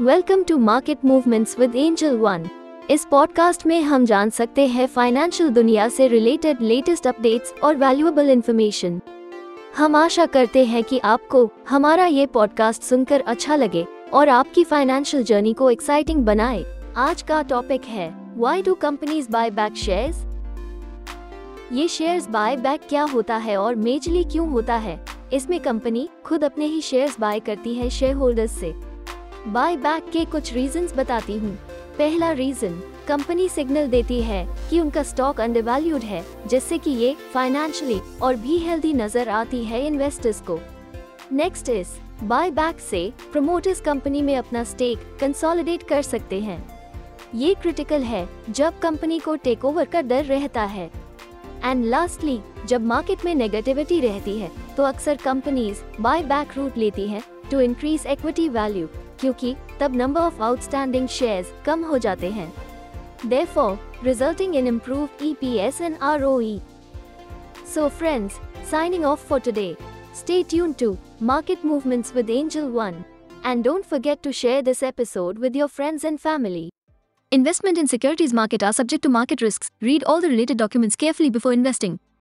Welcome to market movements with Angel One इस podcast में हम जान सकते हैं फाइनेंशियल दुनिया से रिलेटेड लेटेस्ट अपडेट्स और वैल्यूएबल इंफॉर्मेशन हम आशा करते हैं कि आपको हमारा ये पॉडकास्ट सुनकर अच्छा लगे और आपकी फाइनेंशियल जर्नी को एक्साइटिंग बनाए। आज का टॉपिक है why do companies buy back shares ये शेयर्स बाय बैक क्या होता है और मेजली क्यों होता है? इसमें कंपनी खुद अपने ही शेयर्स बाय करती है शेयर होल्डर्स से। बाय बैक के कुछ रीजंस बताती हूँ। पहला रीजन कंपनी सिग्नल देती है कि उनका स्टॉक अंडरवैल्यूड है, जिससे कि ये फाइनेंशियली और भी हेल्दी नज़र आती है इन्वेस्टर्स को। नेक्स्ट इज़ बाय बैक से प्रमोटर्स कंपनी में अपना स्टेक कंसोलिडेट कर सकते हैं। ये क्रिटिकल है जब कंपनी को टेक ओवर का डर रहता है। एंड लास्टली जब मार्केट में नेगेटिविटी रहती है तो अक्सर कंपनीज़ बाय बैक रूट लेती हैं टू इंक्रीज इक्विटी वैल्यू क्योंकि तब नंबर ऑफ आउटस्टैंडिंग शेयर्स कम हो जाते हैं therefore resulting in improved EPS and ROE. So friends, signing off for today. Stay tuned to Market Movements with Angel One. And don't forget to share this episode with your friends and family. Investment in securities market are subject to market risks. Read all the related documents carefully before investing.